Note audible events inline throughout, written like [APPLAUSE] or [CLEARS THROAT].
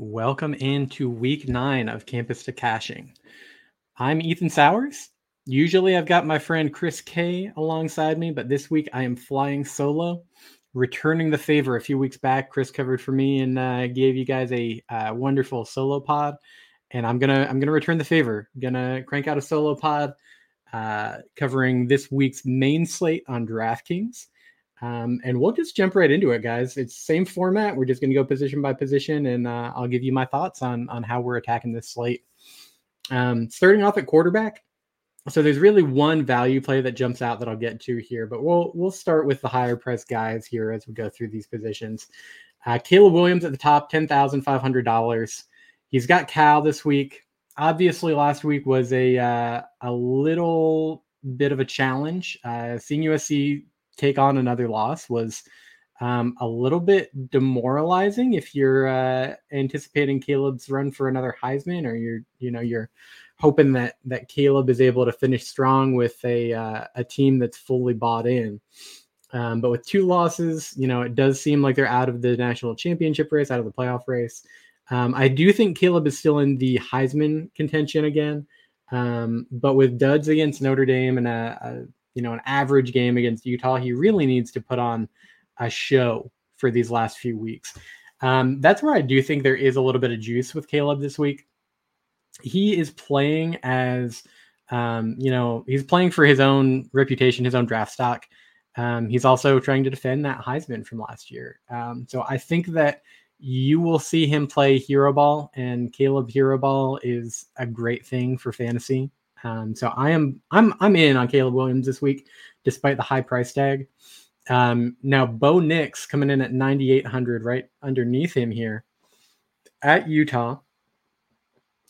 Welcome into week nine of Campus to Cashing. I'm Ethan Sauers. Usually I've got my friend Chris K alongside me, but this week I am flying solo, returning the favor. A few weeks back, Chris covered for me and uh, gave you guys a uh, wonderful solo pod, and I'm gonna I'm gonna return the favor. I'm gonna crank out a solo pod uh, covering this week's main slate on DraftKings. Um, and we'll just jump right into it, guys. It's same format. We're just going to go position by position, and uh, I'll give you my thoughts on on how we're attacking this slate. Um, starting off at quarterback, so there's really one value play that jumps out that I'll get to here, but we'll we'll start with the higher price guys here as we go through these positions. Uh, Caleb Williams at the top, ten thousand five hundred dollars. He's got Cal this week. Obviously, last week was a uh, a little bit of a challenge. Uh, seeing USC take on another loss was um, a little bit demoralizing if you're uh, anticipating Caleb's run for another Heisman, or you're you know you're hoping that that Caleb is able to finish strong with a uh, a team that's fully bought in. Um, but with two losses, you know, it does seem like they're out of the national championship race, out of the playoff race. Um, I do think Caleb is still in the Heisman contention again. Um, but with duds against Notre Dame and a, a you know an average game against Utah. He really needs to put on a show for these last few weeks. Um, that's where I do think there is a little bit of juice with Caleb this week. He is playing as um, you know he's playing for his own reputation, his own draft stock. Um, he's also trying to defend that Heisman from last year. Um, so I think that you will see him play hero ball, and Caleb hero ball is a great thing for fantasy. Um, so I am I'm I'm in on Caleb Williams this week, despite the high price tag. Um, now Bo Nix coming in at 9,800, right underneath him here at Utah.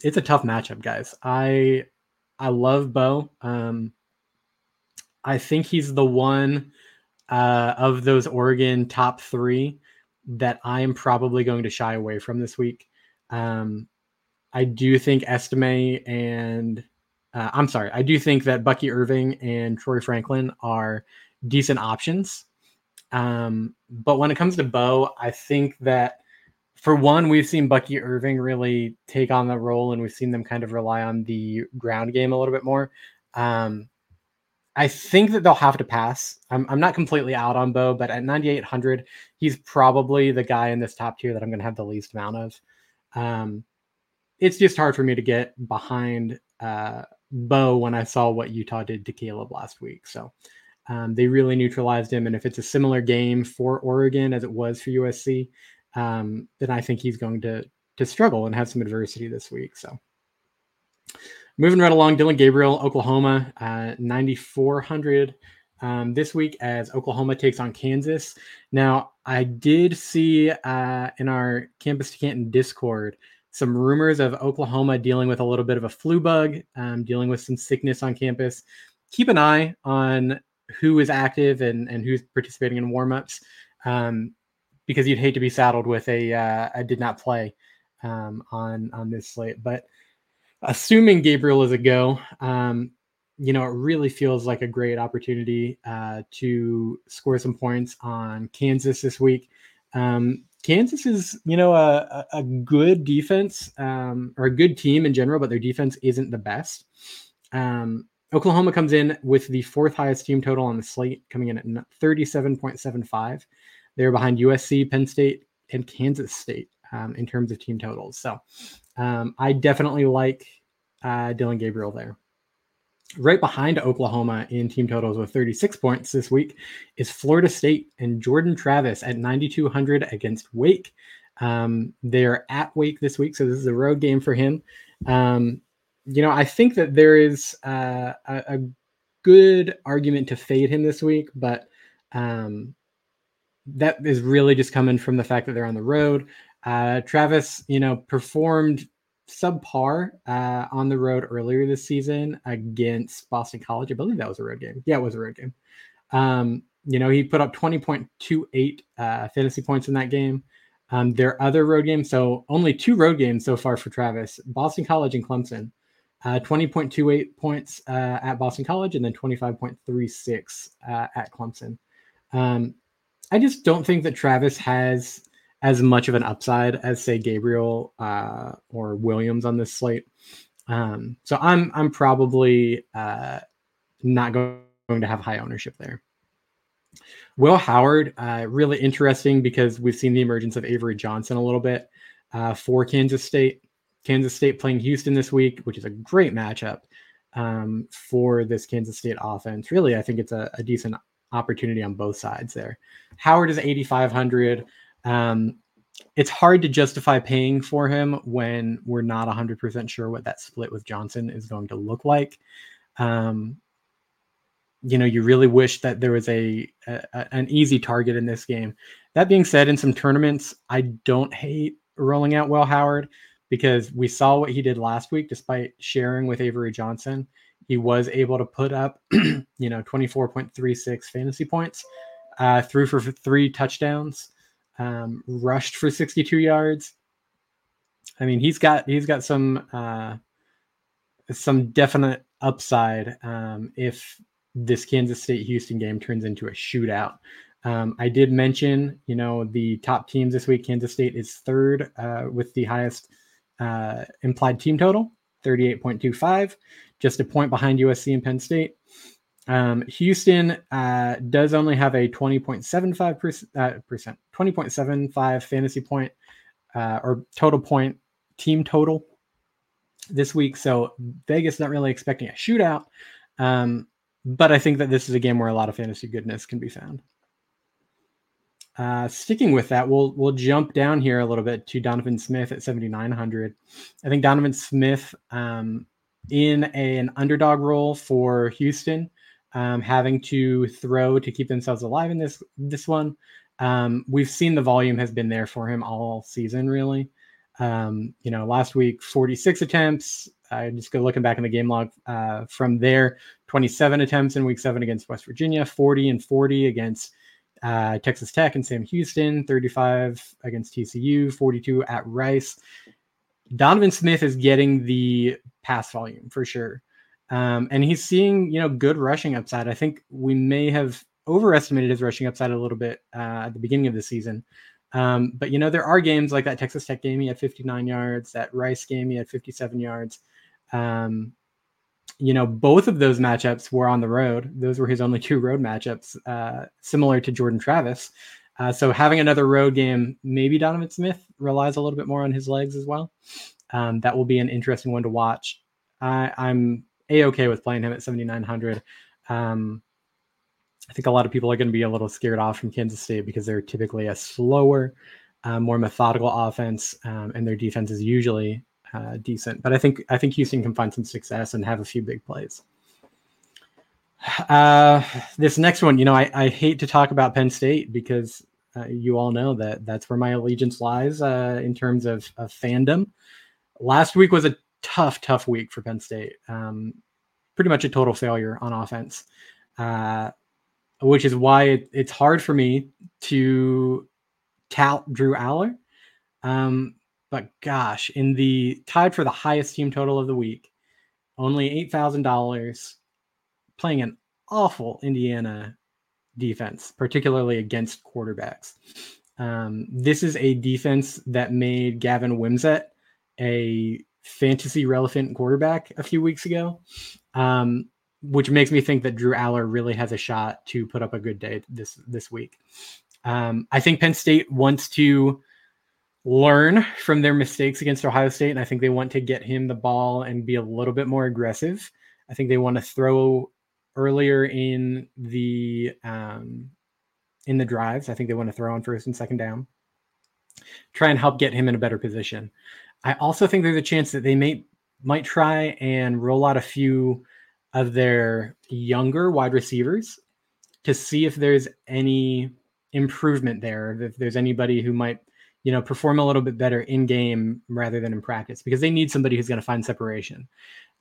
It's a tough matchup, guys. I I love Bo. Um, I think he's the one uh, of those Oregon top three that I am probably going to shy away from this week. Um, I do think Estime and uh, I'm sorry. I do think that Bucky Irving and Troy Franklin are decent options. Um, but when it comes to Bo, I think that for one, we've seen Bucky Irving really take on the role, and we've seen them kind of rely on the ground game a little bit more. Um, I think that they'll have to pass. I'm, I'm not completely out on Bo, but at 9,800, he's probably the guy in this top tier that I'm going to have the least amount of. Um, it's just hard for me to get behind uh, Bo when I saw what Utah did to Caleb last week. So um, they really neutralized him. And if it's a similar game for Oregon as it was for USC, um, then I think he's going to to struggle and have some adversity this week. So moving right along, Dillon Gabriel, Oklahoma, uh, 9,400 um, this week as Oklahoma takes on Kansas. Now, I did see uh, in our Campus to Canton Discord some rumors of Oklahoma dealing with a little bit of a flu bug, um, dealing with some sickness on campus. Keep an eye on who is active and, and who's participating in warmups um, because you'd hate to be saddled with a, uh, a did not play um, on on this slate. But assuming Gabriel is a go, um, you know, it really feels like a great opportunity uh, to score some points on Kansas this week. Um, Kansas is, you know, a, a good defense um, or a good team in general, but their defense isn't the best. Um, Oklahoma comes in with the fourth highest team total on the slate, coming in at 37.75. They're behind USC, Penn State, and Kansas State um, in terms of team totals. So um, I definitely like uh, Dillon Gabriel there. Right behind Oklahoma in team totals with 36 points this week is Florida State and Jordan Travis at 9,200 against Wake. Um, they're at Wake this week, so this is a road game for him. Um, you know, I think that there is uh, a, a, good argument to fade him this week, but um, that is really just coming from the fact that they're on the road. Uh, Travis, you know, performed subpar uh, on the road earlier this season against Boston College. I believe that was a road game. Yeah, it was a road game. Um, you know, he put up 20.28 uh, fantasy points in that game. Um, their other road games, so only two road games so far for Travis Boston College and Clemson. Uh, 20.28 points uh, at Boston College and then 25.36 uh, at Clemson. Um, I just don't think that Travis has as much of an upside as say Gabriel uh, or Williams on this slate. Um, so I'm I'm probably uh, not going to have high ownership there. Will Howard, uh, really interesting because we've seen the emergence of Avery Johnson a little bit uh, for Kansas State. Kansas State playing Houston this week, which is a great matchup um, for this Kansas State offense. Really, I think it's a, a decent opportunity on both sides there. Howard is 8,500. Um, it's hard to justify paying for him when we're not 100% sure what that split with Johnson is going to look like. Um, you know, you really wish that there was a, a, an easy target in this game. That being said, in some tournaments, I don't hate rolling out Will Howard because we saw what he did last week despite sharing with Avery Johnson. He was able to put up, [CLEARS THROAT] you know, 24.36 fantasy points, uh, threw for three touchdowns, um, rushed for 62 yards. I mean, he's got he's got some uh, some definite upside um, if this Kansas State Houston game turns into a shootout. Um, I did mention, you know, the top teams this week. Kansas State is third uh, with the highest uh, implied team total, 38.25, just a point behind USC and Penn State. Um, Houston uh, does only have a 20.75 percent, uh, percent 20.75 fantasy point uh, or total point team total this week. So Vegas not really expecting a shootout. Um, but I think that this is a game where a lot of fantasy goodness can be found. Uh, sticking with that, we'll we'll jump down here a little bit to Donovan Smith at 7,900. I think Donovan Smith um, in a, an underdog role for Houston, um, having to throw to keep themselves alive in this this one. Um, we've seen the volume has been there for him all season, really. Um, you know, last week 46 attempts. I just go looking back in the game log uh, from there, 27 attempts in week seven against West Virginia, 40 and 40 against uh, Texas Tech and Sam Houston, 35 against TCU, 42 at Rice. Donovan Smith is getting the pass volume for sure. Um, and he's seeing, you know, good rushing upside. I think we may have overestimated his rushing upside a little bit uh, at the beginning of the season. Um, but, you know, there are games like that Texas Tech game, he had 59 yards, that Rice game, he had 57 yards. Um, you know, both of those matchups were on the road. Those were his only [LAUGHS] two road matchups, uh, similar to Jordan Travis. Uh, so having another road game, maybe Donovan Smith relies a little bit more on his legs as well. Um, that will be an interesting one to watch. I, am a okay with playing him at 7,900. Um, I think a lot of people are going to be a little scared off from Kansas State because they're typically a slower, uh, more methodical offense, um, and their defense is usually uh, decent. But I think I think Houston can find some success and have a few big plays. Uh, this next one, you know, I, I hate to talk about Penn State because uh, you all know that that's where my allegiance lies uh, in terms of, of, fandom. Last week was a tough, tough week for Penn State. Um, pretty much a total failure on offense, uh, which is why it, it's hard for me to tout Drew Allar. Um, but gosh, in the tied for the highest team total of the week, only eight thousand dollars, playing an awful Indiana defense, particularly against quarterbacks. Um, this is a defense that made Gavin Wimsatt a fantasy relevant quarterback a few weeks ago, um, which makes me think that Drew Allar really has a shot to put up a good day this this week. Um, I think Penn State wants to learn from their mistakes against Ohio State. And I think they want to get him the ball and be a little bit more aggressive. I think they want to throw earlier in the um, in the drives. I think they want to throw on first and second down. Try and help get him in a better position. I also think there's a chance that they may might try and roll out a few of their younger wide receivers to see if there's any improvement there. If there's anybody who might you know, perform a little bit better in game rather than in practice because they need somebody who's going to find separation.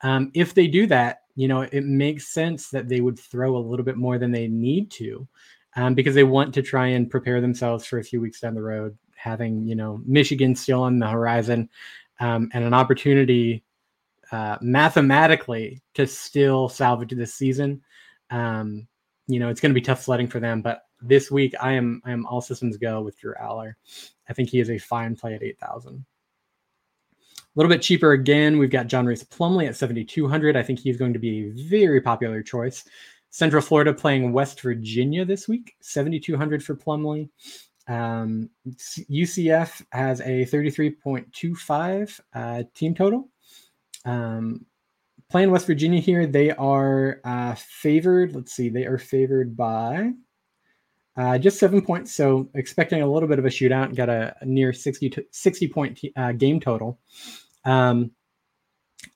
Um, if they do that, you know, it makes sense that they would throw a little bit more than they need to um, because they want to try and prepare themselves for a few weeks down the road, having, you know, Michigan still on the horizon um, and an opportunity uh, mathematically to still salvage this season. Um, you know, it's going to be tough sledding for them, but this week, I am I am all systems go with Drew Allar. I think he is a fine play at eight thousand. A little bit cheaper again. We've got John Rhys Plumlee at seventy two hundred. I think he's going to be a very popular choice. Central Florida playing West Virginia this week, seventy two hundred for Plumlee. Um, UCF has a 33.25 uh, team total. Um, playing West Virginia here, they are uh, favored. Let's see, they are favored by uh, just seven points. So expecting a little bit of a shootout. Got a, near 60 to 60 point t- uh, game total. Um,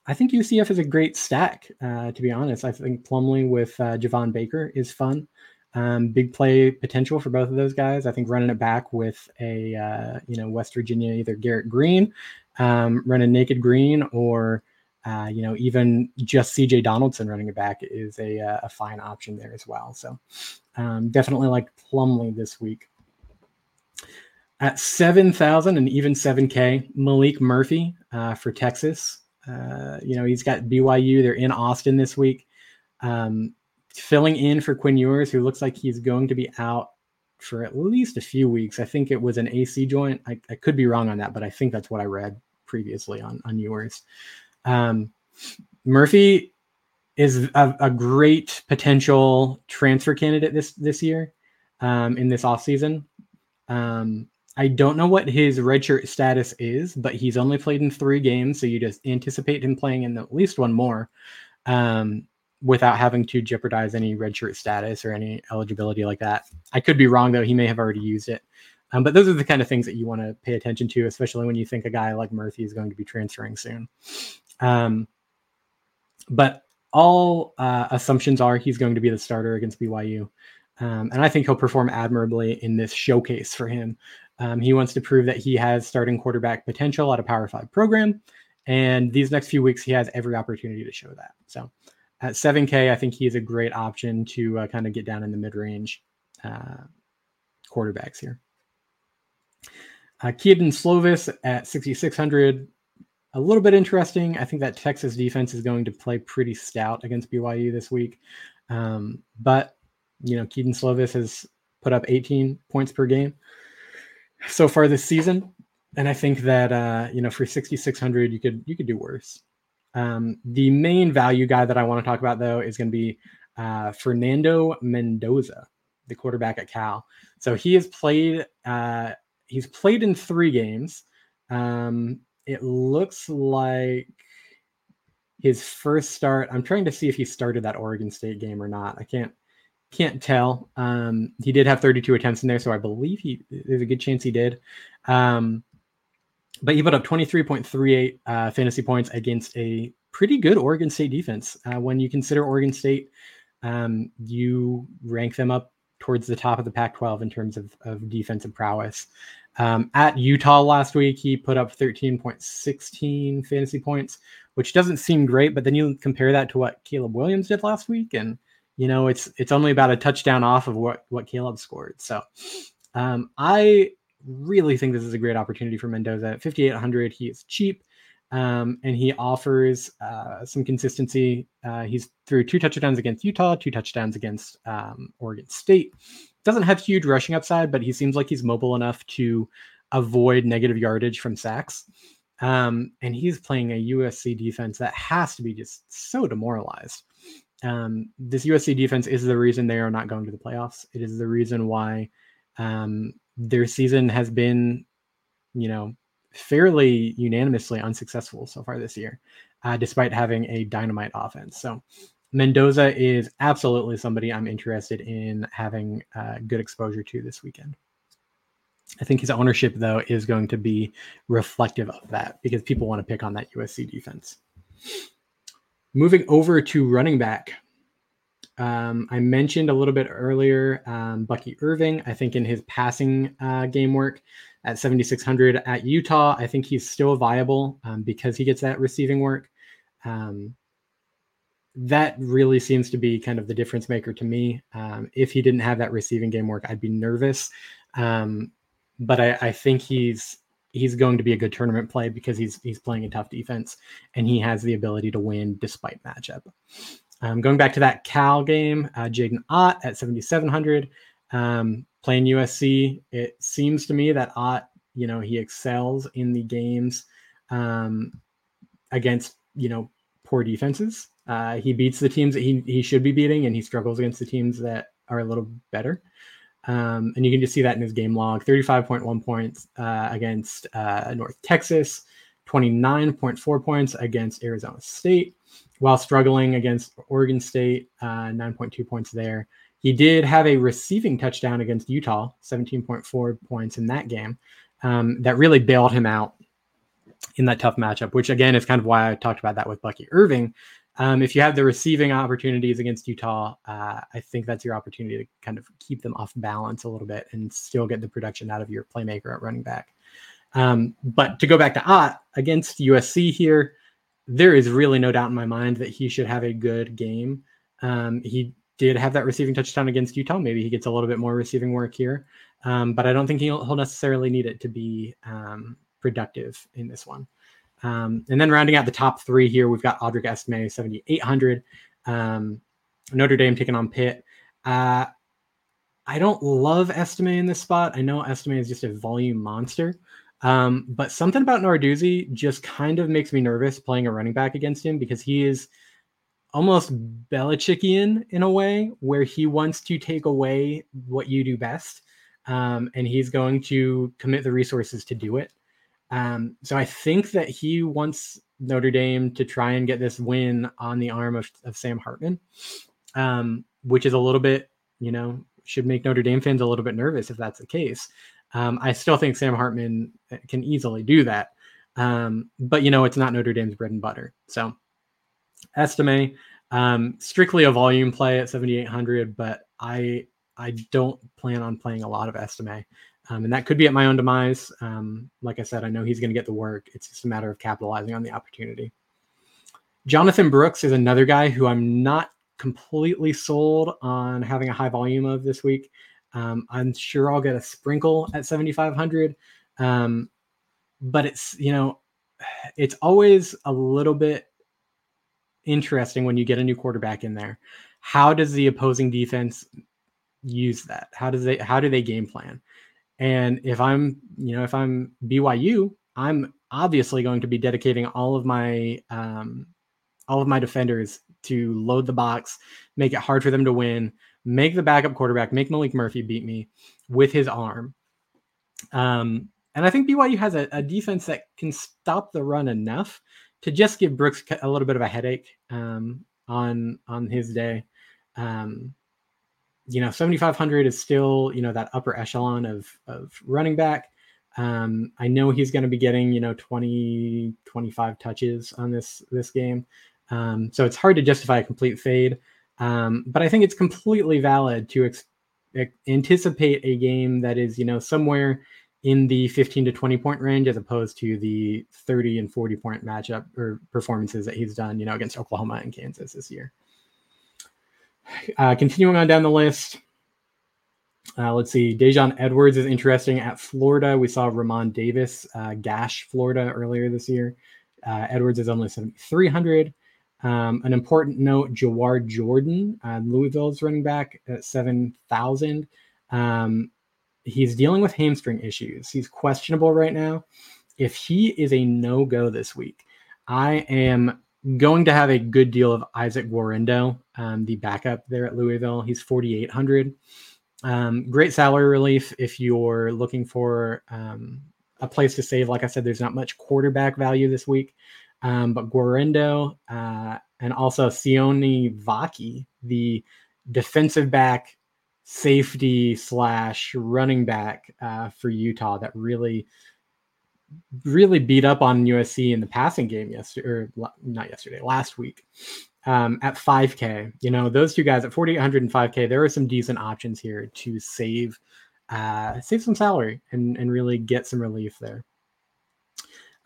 I think UCF is a great stack. Uh, to be honest, I think Plumlee with uh, Javon Baker is fun. Um, big play potential for both of those guys. I think running it back with a uh, you know West Virginia either Garrett Green, um, running naked green, or uh, you know even just CJ Donaldson running it back is a, uh, a fine option there as well. So um, definitely like Plumlee this week. At seven thousand and even seven K, Maalik Murphy uh, for Texas. Uh, you know he's got BYU. They're in Austin this week. Um, filling in for Quinn Ewers, who looks like he's going to be out for at least a few weeks. I think it was an AC joint. I, I could be wrong on that, but I think that's what I read previously on on Ewers. Um, Murphy is a, a, great potential transfer candidate this this year um, in this offseason. Um, I don't know what his redshirt status is, but he's only played in three games, so you just anticipate him playing in at least one more. Um, without having to jeopardize any redshirt status or any eligibility like that. I could be wrong though; he may have already used it. Um, but those are the kind of things that you want to pay attention to, especially when you think a guy like Murphy is going to be transferring soon. Um, but all uh, assumptions are he's going to be the starter against BYU. Um, and I think he'll perform admirably in this showcase for him. Um, he wants to prove that he has starting quarterback potential at a Power Five program. And these next few weeks, he has every opportunity to show that. So at 7K, I think he's a great option to uh, kind of get down in the mid range uh, quarterbacks here. Uh, Kedon Slovis at 6,600, a little bit interesting. I think that Texas defense is going to play pretty stout against BYU this week. Um, but, you know, Kedon Slovis has put up 18 points per game so far this season. And I think that, uh, you know, for 6,600, you could, you could do worse. Um, the main value guy that I want to talk about, though, is going to be uh, Fernando Mendoza, the quarterback at Cal. So he has played. Uh, he's played in three games. Um, it looks like his first start. I'm trying to see if he started that Oregon State game or not. I can't can't tell. Um, he did have 32 attempts in there, so I believe he. There's a good chance he did. Um, but he put up 23.38 uh, fantasy points against a pretty good Oregon State defense. Uh, when you consider Oregon State, um, you rank them up towards the top of the Pac 12 in terms of, of defensive prowess. Um, at Utah last week, he put up 13.16 fantasy points, which doesn't seem great. But then you compare that to what Caleb Williams did last week, and you know it's it's only about a touchdown off of what what Caleb scored. So um, I really think this is a great opportunity for Mendoza. At 5,800, he is cheap. Um, and he offers uh, some consistency. Uh, he's threw two touchdowns against Utah, two touchdowns against um, Oregon State. Doesn't have huge rushing upside, but he seems like he's mobile enough to avoid negative yardage from sacks. Um, and he's playing a USC defense that has to be just so demoralized. Um, this USC defense is the reason they are not going to the playoffs. It is the reason why um, their season has been, you know, fairly unanimously unsuccessful so far this year, uh, despite having a dynamite offense. So Mendoza is absolutely somebody I'm interested in having uh, good exposure to this weekend. I think his ownership, though, is going to be reflective of that because people want to pick on that USC defense. Moving over to running back, um, I mentioned a little bit earlier um, Bucky Irving. I think in his passing uh, game work at 7,600 at Utah, I think he's still viable um, because he gets that receiving work. Um, that really seems to be kind of the difference maker to me. Um, if he didn't have that receiving game work, I'd be nervous. Um, but I, I think he's he's going to be a good tournament play because he's he's playing a tough defense and he has the ability to win despite matchup. Um, going back to that Cal game, uh, Jaydn Ott at 7,700. Um, playing USC, it seems to me that Ott, you know, he excels in the games um, against, you know, poor defenses. Uh, he beats the teams that he, he should be beating, and he struggles against the teams that are a little better. Um, and you can just see that in his game log 35.1 points uh, against uh, North Texas, 29.4 points against Arizona State, while struggling against Oregon State, uh, 9.2 points there. He did have a receiving touchdown against Utah, 17.4 points in that game. Um, that really bailed him out in that tough matchup, which again is kind of why I talked about that with Bucky Irving. Um, if you have the receiving opportunities against Utah, uh, I think that's your opportunity to kind of keep them off balance a little bit and still get the production out of your playmaker at running back. Um, but to go back to Ott against USC here, there is really no doubt in my mind that he should have a good game. Um, he did have that receiving touchdown against Utah. Maybe he gets a little bit more receiving work here, um, but I don't think he'll, he'll, necessarily need it to be um, productive in this one. Um, and then rounding out the top three here, we've got Audric Estime, 7,800. Um, Notre Dame taking on Pitt. Uh, I don't love Estime in this spot. I know Estime is just a volume monster. Um, but something about Narduzzi just kind of makes me nervous playing a running back against him because he is almost Belichickian in a way where he wants to take away what you do best. Um, and he's going to commit the resources to do it. Um, so I think that he wants Notre Dame to try and get this win on the arm of, of Sam Hartman, um, which is a little bit, you know, should make Notre Dame fans a little bit nervous if that's the case. Um, I still think Sam Hartman uh, can easily do that. Um, but, you know, it's not Notre Dame's bread and butter. So, Estime, um, strictly a volume play at 7,800, but I I don't plan on playing a lot of Estime. Um, and that could be at my own demise. Um, like I said, I know he's going to get the work. It's just a matter of capitalizing on the opportunity. Jonathan Brooks is another guy who I'm not completely sold on having a high volume of this week. Um, I'm sure I'll get a sprinkle at 7,500. Um, but it's, you know, it's always a little bit interesting when you get a new quarterback in there. How does the opposing defense use that? How does they, how do they game plan? And if I'm, you know, if I'm BYU, I'm obviously going to be dedicating all of my um, all of my defenders to load the box, make it hard for them to win, make the backup quarterback, make Maalik Murphy beat me with his arm. Um, and I think BYU has a, a, defense that can stop the run enough to just give Brooks a little bit of a headache um, on on his day. Um, you know, 7,500 is still, you know, that upper echelon of, of running back. Um, I know he's going to be getting, you know, 20, 25 touches on this, this game. Um, so it's hard to justify a complete fade. Um, but I think it's completely valid to ex- anticipate a game that is, you know, somewhere in the 15 to 20 point range as opposed to the 30 and 40 point matchup or performances that he's done, you know, against Oklahoma and Kansas this year. Uh, continuing on down the list, uh, let's see. Daijun Edwards is interesting at Florida. We saw Ramon Davis uh, gash Florida earlier this year. Uh, Edwards is only 7,300. Um, an important note Jawhar Jordan, uh, Louisville's running back at 7,000. Um, he's dealing with hamstring issues. He's questionable right now. If he is a no go this week, I am going to have a good deal of Isaac Guerendo, um, the backup there at Louisville. He's 4,800. Um, great salary relief if you're looking for um, a place to save. Like I said, there's not much quarterback value this week. Um, but Guerendo uh, and also Sione Vaki, the defensive back, safety slash running back uh, for Utah, that really really beat up on USC in the passing game yesterday, or not yesterday, last week um, at 5K. You know, those two guys at 4,800 and 5K, there are some decent options here to save uh, save some salary and, and really get some relief there.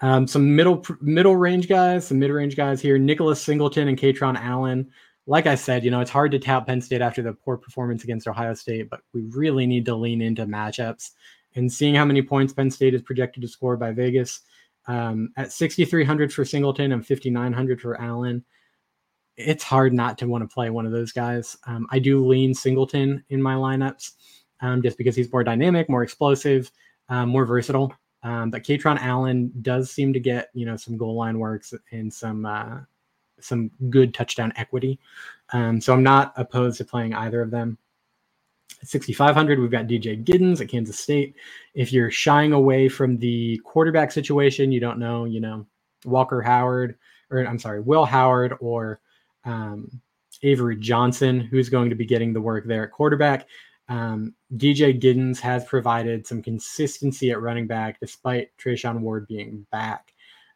Um, some middle middle range guys, some mid range guys here. Nicholas Singleton and Kaytron Allen. Like I said, you know, it's hard to tout Penn State after the poor performance against Ohio State, but we really need to lean into matchups and seeing how many points Penn State is projected to score by Vegas um, at 6,300 for Singleton and 5,900 for Allen. It's hard not to want to play one of those guys. Um, I do lean Singleton in my lineups. um, just because he's more dynamic, more explosive, um, more versatile. Um, but Kaytron Allen does seem to get you know some goal line works and some uh, some good touchdown equity. Um, so I'm not opposed to playing either of them. At 6,500, we've got DJ Giddens at Kansas State. If you're shying away from the quarterback situation, you don't know, you know, Walker Howard, or I'm sorry, Will Howard or um, Avery Johnson, who's going to be getting the work there at quarterback. Um, DJ Giddens has provided some consistency at running back despite Treshaun Ward being back.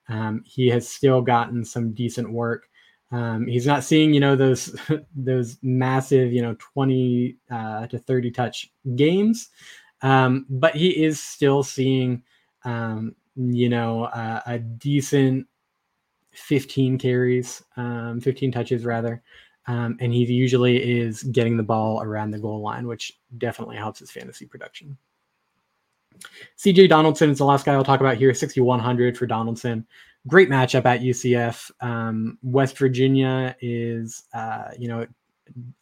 Um, he has still gotten some decent work. Um, he's not seeing, you know, those [LAUGHS] those massive, you know, 20 uh, to 30 touch games, um, but he is still seeing, um, you know, uh, a decent 15 carries, um, 15 touches rather. Um, and he usually is getting the ball around the goal line, which definitely helps his fantasy production. CJ Donaldson is the last guy I'll talk about here. 6,100 for Donaldson. Great matchup at UCF. Um, West Virginia is, uh, you know,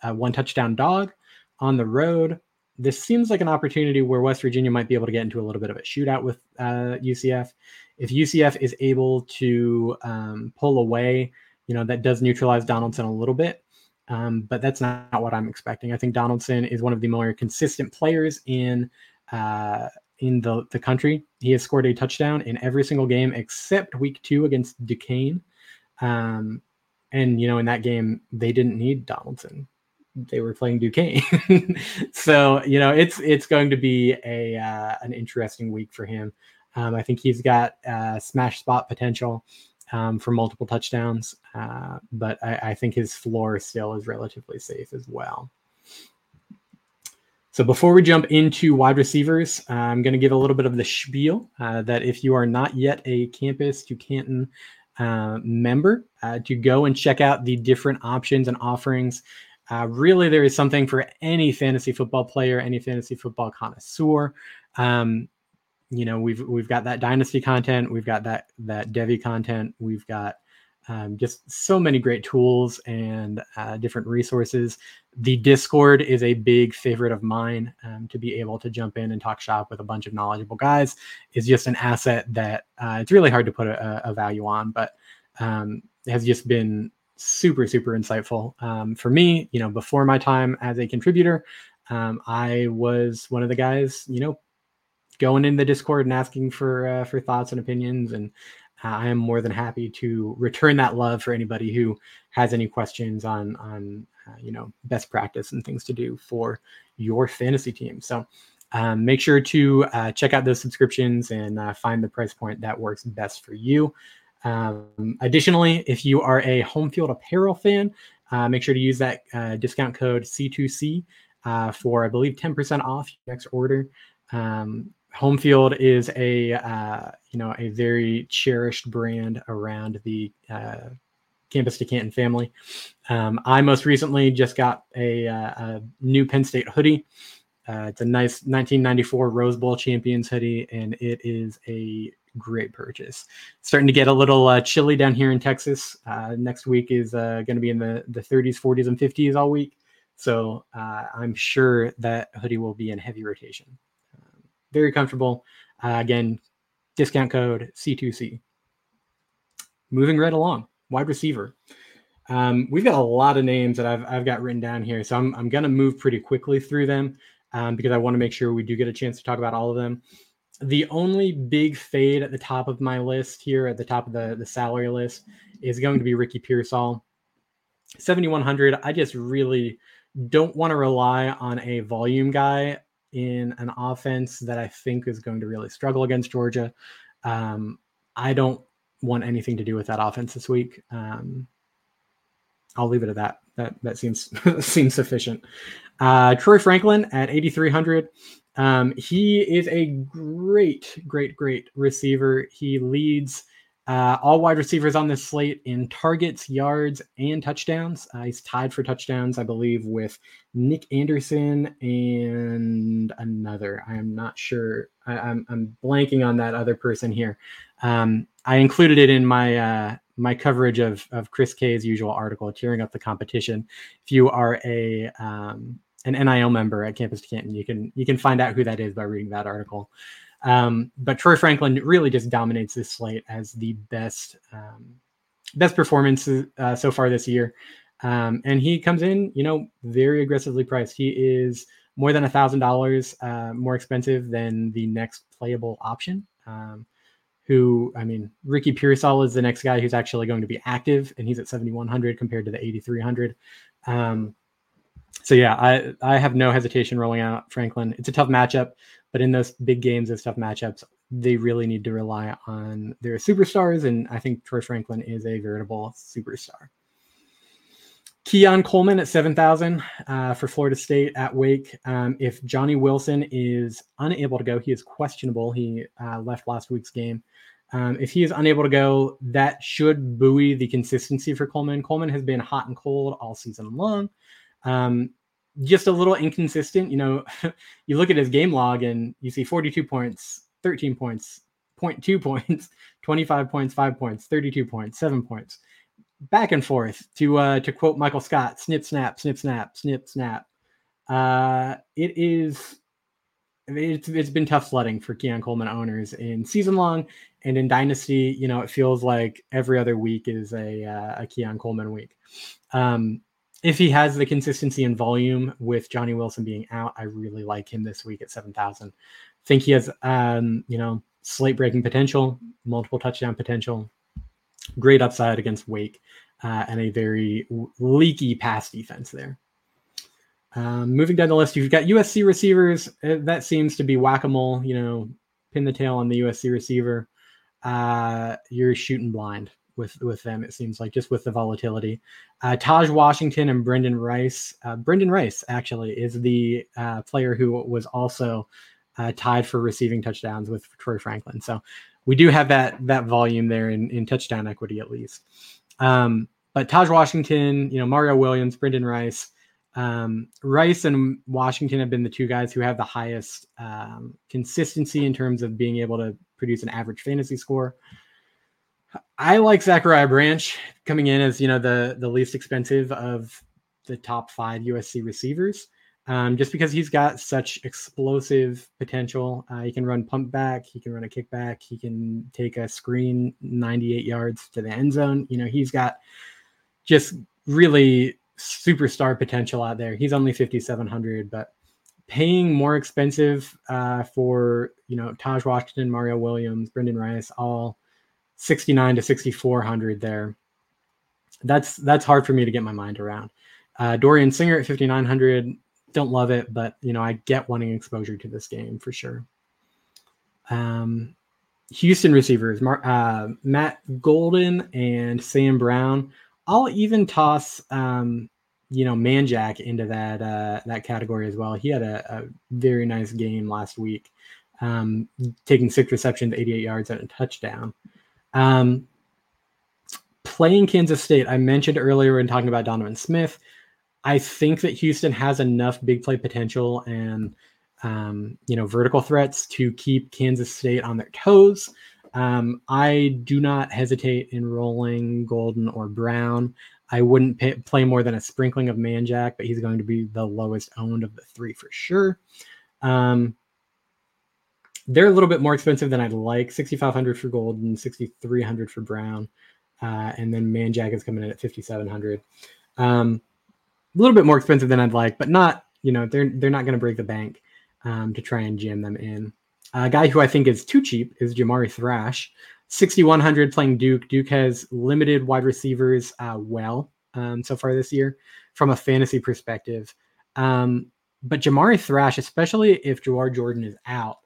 a one touchdown dog on the road. This seems like an opportunity where West Virginia might be able to get into a little bit of a shootout with uh, UCF. If UCF is able to um, pull away, you know, that does neutralize Donaldson a little bit. Um, but that's not what I'm expecting. I think Donaldson is one of the more consistent players in uh, in the, the country. He has scored a touchdown in every single game except week two against Duquesne. Um, and, you know, in that game, they didn't need Donaldson. They were playing Duquesne. [LAUGHS] so, you know, it's it's going to be a uh, an interesting week for him. Um, I think he's got uh, smash spot potential um, for multiple touchdowns, uh, but I, I think his floor still is relatively safe as well. So before we jump into wide receivers, uh, I'm going to give a little bit of the spiel uh, that if you are not yet a Campus to Canton uh, member, uh, to go and check out the different options and offerings. Uh, really, there is something for any fantasy football player, any fantasy football connoisseur. Um, you know, we've we've got that dynasty content, we've got that that devy content, we've got um, just so many great tools and uh, different resources. The Discord is a big favorite of mine. Um, to be able to jump in and talk shop with a bunch of knowledgeable guys is just an asset that uh, it's really hard to put a, a value on, but um, has just been super, super insightful um, for me. You know, before my time as a contributor, um, I was one of the guys, you know, going in the Discord and asking for uh, for thoughts and opinions and uh, I am more than happy to return that love for anybody who has any questions on on uh, you know best practice and things to do for your fantasy team. So um, make sure to uh, check out those subscriptions and uh, find the price point that works best for you. Um, additionally, if you are a home field apparel fan, uh, make sure to use that uh, discount code C2C for I believe 10% off your next order. Um, home field is a uh, you know a very cherished brand around the uh, campus to Canton family. Um, I most recently just got a, uh, a new Penn State hoodie. Uh, it's a nice 1994 Rose Bowl champions hoodie, and it is a great purchase. Starting to get a little uh, chilly down here in Texas. Uh, next week is going to be in the, the 30s, 40s, and 50s all week. So I'm sure that hoodie will be in heavy rotation very comfortable. Uh, again, discount code C2C. Moving right along, wide receiver. Um, we've got a lot of names that I've, I've got written down here, so I'm, I'm going to move pretty quickly through them um, because I want to make sure we do get a chance to talk about all of them. The only big fade at the top of my list here, at the top of the, the salary list, is going to be Ricky Pearsall. 7,100. I just really don't want to rely on a volume guy in an offense that I think is going to really struggle against Georgia. Um, I don't want anything to do with that offense this week. Um, I'll leave it at that. That that seems [LAUGHS] seems sufficient. Uh, Troy Franklin at 8,300. Um, he is a great, great, great receiver. He leads uh, all wide receivers on this slate in targets, yards, and touchdowns. Uh, he's tied for touchdowns, I believe, with Nick Anderson and another. I am not sure. I, am I'm, I'm blanking on that other person here. Um, I included it in my uh, my coverage of of Chris K's usual article, tearing up the competition. If you are a um, an NIL member at Campus to Canton. You can you can find out who that is by reading that article. Um, but Troy Franklin really just dominates this slate as the best um, best performance uh, so far this year. Um, and he comes in, you know, very aggressively priced. He is more than a thousand dollars uh, more expensive than the next playable option. Um, who, I mean, Ricky Pearsall is the next guy who's actually going to be active, and he's at 7,100 compared to the 8,300. Um, so yeah, I I have no hesitation rolling out Franklin. It's a tough matchup, but in those big games, those tough matchups, they really need to rely on their superstars, and I think Troy Franklin is a veritable superstar. Keon Coleman at 7,000 uh, for Florida State at Wake. Um, if Johnny Wilson is unable to go, he is questionable. He uh, left last week's game. Um, if he is unable to go, that should buoy the consistency for Coleman. Coleman has been hot and cold all season long. Um, just a little inconsistent. You know, [LAUGHS] you look at his game log and you see 42 points, 13 points, 0.2 [LAUGHS] points, 25 points, 5 points, 32 points, 7 points back and forth to uh, to quote Michael Scott, snip snap, snip snap, snip snap. Uh, it is it's it's been tough sledding for Keon Coleman owners in season long and in dynasty. You know, it feels like every other week is a uh, a Keon Coleman week. Um, if he has the consistency and volume with Johnny Wilson being out, I really like him this week at seven thousand. Think he has um, you know slate breaking potential, multiple touchdown potential, great upside against Wake, uh, and a very leaky pass defense there. Um, moving down the list, you've got USC receivers. Uh, that seems to be whack a mole. You know, pin the tail on the USC receiver. Uh, you're shooting blind with with them. It seems like just with the volatility. Uh, Tahj Washington and Brendan Rice. Uh, Brendan Rice actually is the uh, player who was also uh, tied for receiving touchdowns with Troy Franklin. So we do have that that volume there in, in touchdown equity at least. Um, but Tahj Washington, you know, Mario Williams, Brendan Rice, um, Rice and Washington have been the two guys who have the highest um, consistency in terms of being able to produce an average fantasy score. I like Zachariah Branch coming in as you know the the least expensive of the top five USC receivers um, just because he's got such explosive potential. Uh, he can run pump back, he can run a kickback, he can take a screen 98 yards to the end zone. You know, he's got just really superstar potential out there. He's only 5,700, but paying more expensive uh, for, you know, Tahj Washington, Mario Williams, Brendan Rice, all 69 to 6,400 there. That's that's hard for me to get my mind around. Uh, Dorian Singer at 5,900 don't love it, but you know, I get wanting exposure to this game for sure. Um, Houston receivers, uh, Matt Golden and Sam Brown. I'll even toss, um, you know, Manjack into that uh, that category as well. He had a, a very nice game last week, um, taking six receptions, 88 yards, and a touchdown. Um, playing Kansas State, I mentioned earlier when talking about Donovan Smith. I think that Houston has enough big play potential and um, you know vertical threats to keep Kansas State on their toes. Um, I do not hesitate in rolling Golden or Brown. I wouldn't pay, play more than a sprinkling of Manjack, but he's going to be the lowest owned of the three for sure. Um, they're a little bit more expensive than I'd like. 6,500 for Golden, 6,300 for Brown, uh, and then Manjack is coming in at 5,700. Um, a little bit more expensive than I'd like, but not you know they're they're not going to break the bank um, to try and jam them in. A guy who I think is too cheap is Jamari Thrash, 6100 playing Duke. Duke has limited wide receivers uh, well um, so far this year from a fantasy perspective. Um, but Jamari Thrash, especially if Jawhar Jordan is out,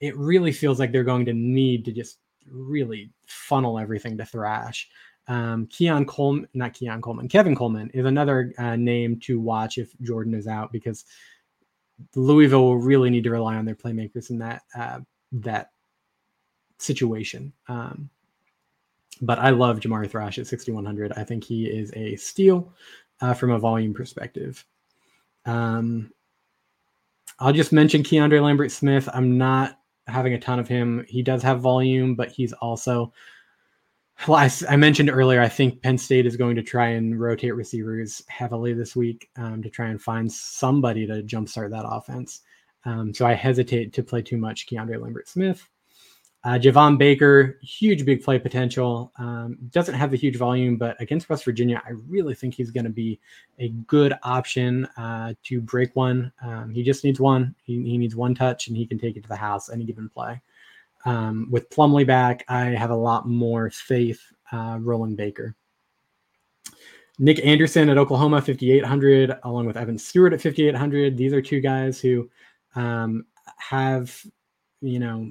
it really feels like they're going to need to just really funnel everything to Thrash. Um, Keon Coleman, not Keon Coleman, Kevin Coleman is another uh, name to watch if Jordan is out because Louisville will really need to rely on their playmakers in that uh, that situation. Um, but I love Jamari Thrash at 6,100. I think he is a steal uh, from a volume perspective. Um, I'll just mention Keandre Lambert Smith. I'm not having a ton of him. He does have volume, but he's also well, I, I, mentioned earlier, I think Penn State is going to try and rotate receivers heavily this week um, to try and find somebody to jumpstart that offense. Um, so I hesitate to play too much Keandre Lambert Smith. Uh, Javon Baker, huge big play potential. Um, doesn't have the huge volume, but against West Virginia, I really think he's going to be a good option uh, to break one. Um, he just needs one. He, he, needs one touch, and he can take it to the house any given play. Um, with Plumlee back, I have a lot more faith uh, rolling Baker. Nick Anderson at Oklahoma, 5,800, along with Evan Stewart at 5,800. These are two guys who um, have, you know,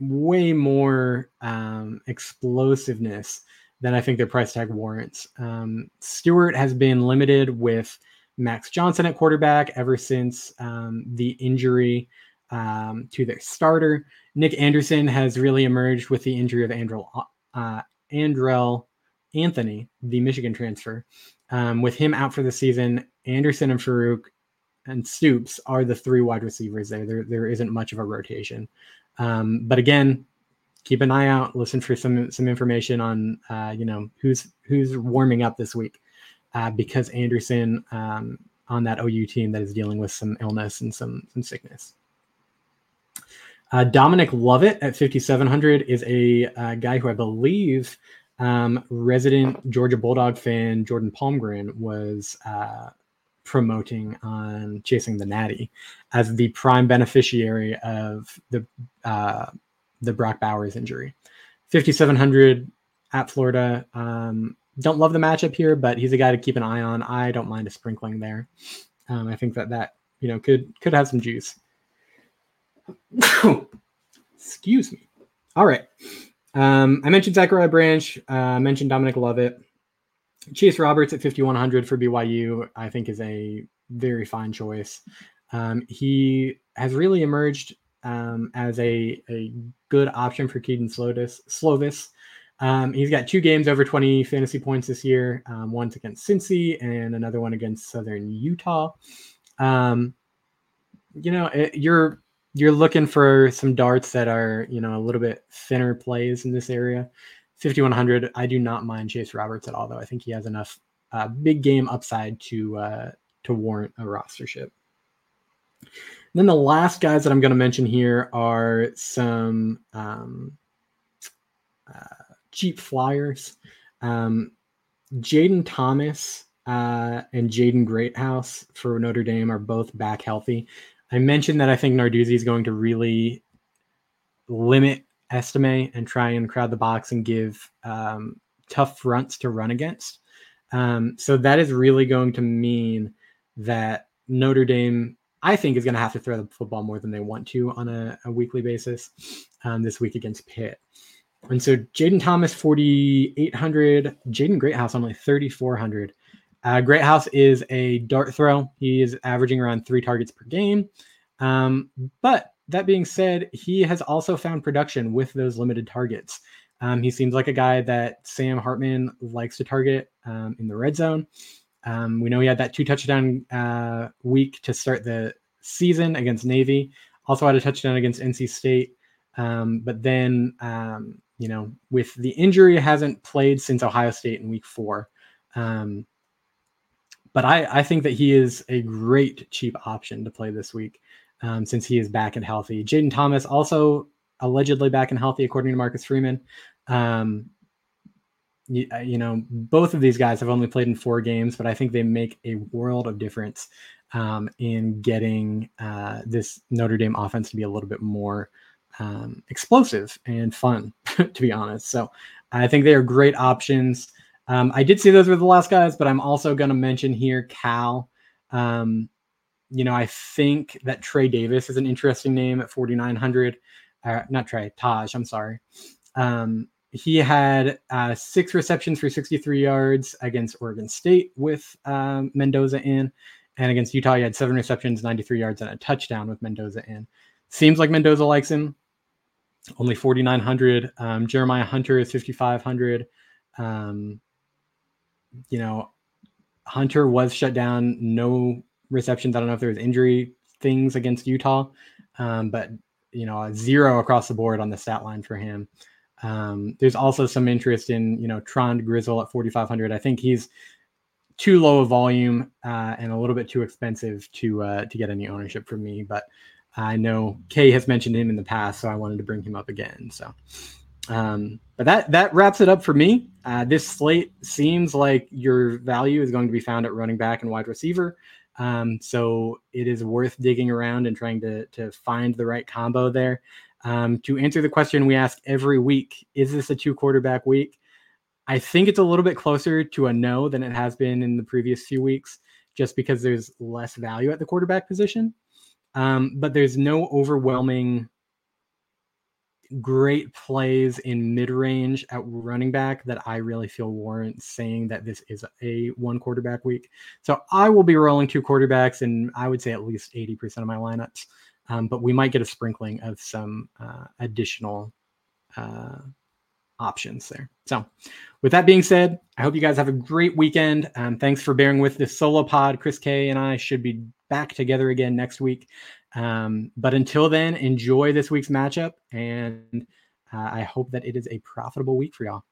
way more um, explosiveness than I think their price tag warrants. Um, Stewart has been limited with Max Johnson at quarterback ever since um, the injury um, to their starter. Nic Anderson has really emerged with the injury of Andrel, uh, Andrel Anthony, the Michigan transfer. Um, with him out for the season, Anderson and Farooq and Stoops are the three wide receivers there. There, there isn't much of a rotation. Um, but again, keep an eye out. Listen for some some information on uh, you know who's who's warming up this week, uh, because Anderson um, on that OU team that is dealing with some illness and some some sickness. Uh, Dominic Lovett at 5,700 is a uh, guy who I believe um, resident Georgia Bulldog fan Jordan Palmgren was uh, promoting on chasing the natty as the prime beneficiary of the uh, the Brock Bowers injury. 5700 at Florida. Um, don't love the matchup here, but he's a guy to keep an eye on. I don't mind a sprinkling there. Um, I think that that you know could could have some juice. [COUGHS] Excuse me. All right. Um, I mentioned Zachariah Branch. Uh, I mentioned Dominic Lovett. Chase Roberts at 5,100 for BYU, I think, is a very fine choice. Um, he has really emerged um, as a, a good option for Kedon Slovis. Slovis. Um, he's got two games over 20 fantasy points this year. Um, one's against Cincy and another one against Southern Utah. Um, you know, it, you're you're looking for some darts that are you know a little bit thinner plays in this area. 5100. I do not mind Chase Roberts at all, though. I think he has enough uh, big game upside to uh, to warrant a rostership. Then the last guys that I'm going to mention here are some um, uh, cheap flyers. Um, Jayden Thomas uh, and Jaden Greathouse for Notre Dame are both back healthy. I mentioned that I think Narduzzi is going to really limit Estime and try and crowd the box and give um, tough fronts to run against. Um, so that is really going to mean that Notre Dame, I think, is going to have to throw the football more than they want to on a, a weekly basis um, this week against Pitt. And so Jayden Thomas, 4,800. Jaden Greathouse, only 3,400. Uh, Greathouse is a dart throw. He is averaging around three targets per game. Um, but that being said, he has also found production with those limited targets. Um, he seems like a guy that Sam Hartman likes to target um, in the red zone. Um, we know he had that two touchdown uh, week to start the season against Navy. Also had a touchdown against NC State. Um, but then, um, you know, with the injury, hasn't played since Ohio State in week four. Um, but I, I think that he is a great cheap option to play this week um, since he is back and healthy. Jayden Thomas also allegedly back and healthy, according to Marcus Freeman. Um, you, uh, you, know, both of these guys have only played in four games, but I think they make a world of difference um, in getting uh, this Notre Dame offense to be a little bit more um, explosive and fun, [LAUGHS] to be honest. So I think they are great options. Um, I did see those were the last guys, but I'm also going to mention here Cal. Um, you know, I think that Trey Davis is an interesting name at 4,900. Uh, not Trey, Taj, I'm sorry. Um, he had uh, six receptions for 63 yards against Oregon State with um, Mendoza in. And against Utah, he had seven receptions, 93 yards, and a touchdown with Mendoza in. Seems like Mendoza likes him. Only 4,900. Um, Jeremiah Hunter is 5,500. Um, you know, Hunter was shut down. No receptions. I don't know if there was injury things against Utah, um, but you know, zero across the board on the stat line for him. Um, there's also some interest in you know Trond Grizzell at 4,500. I think he's too low a volume uh, and a little bit too expensive to uh, to get any ownership from me. But I know Kay has mentioned him in the past, so I wanted to bring him up again. So, um, but that that wraps it up for me. Uh, this slate seems like your value is going to be found at running back and wide receiver. Um, so it is worth digging around and trying to to find the right combo there. Um, to answer the question we ask every week, is this a two quarterback week? I think it's a little bit closer to a no than it has been in the previous few weeks, just because there's less value at the quarterback position. Um, but there's no overwhelming great plays in mid range at running back that I really feel warrant saying that this is a one quarterback week. So I will be rolling two quarterbacks, and I would say at least 80% of my lineups. Um, but we might get a sprinkling of some uh, additional uh, options there. So, with that being said, I hope you guys have a great weekend. Um, thanks for bearing with this solo pod. Chris K and I should be back together again next week. Um, but until then, enjoy this week's matchup, and uh, I hope that it is a profitable week for y'all.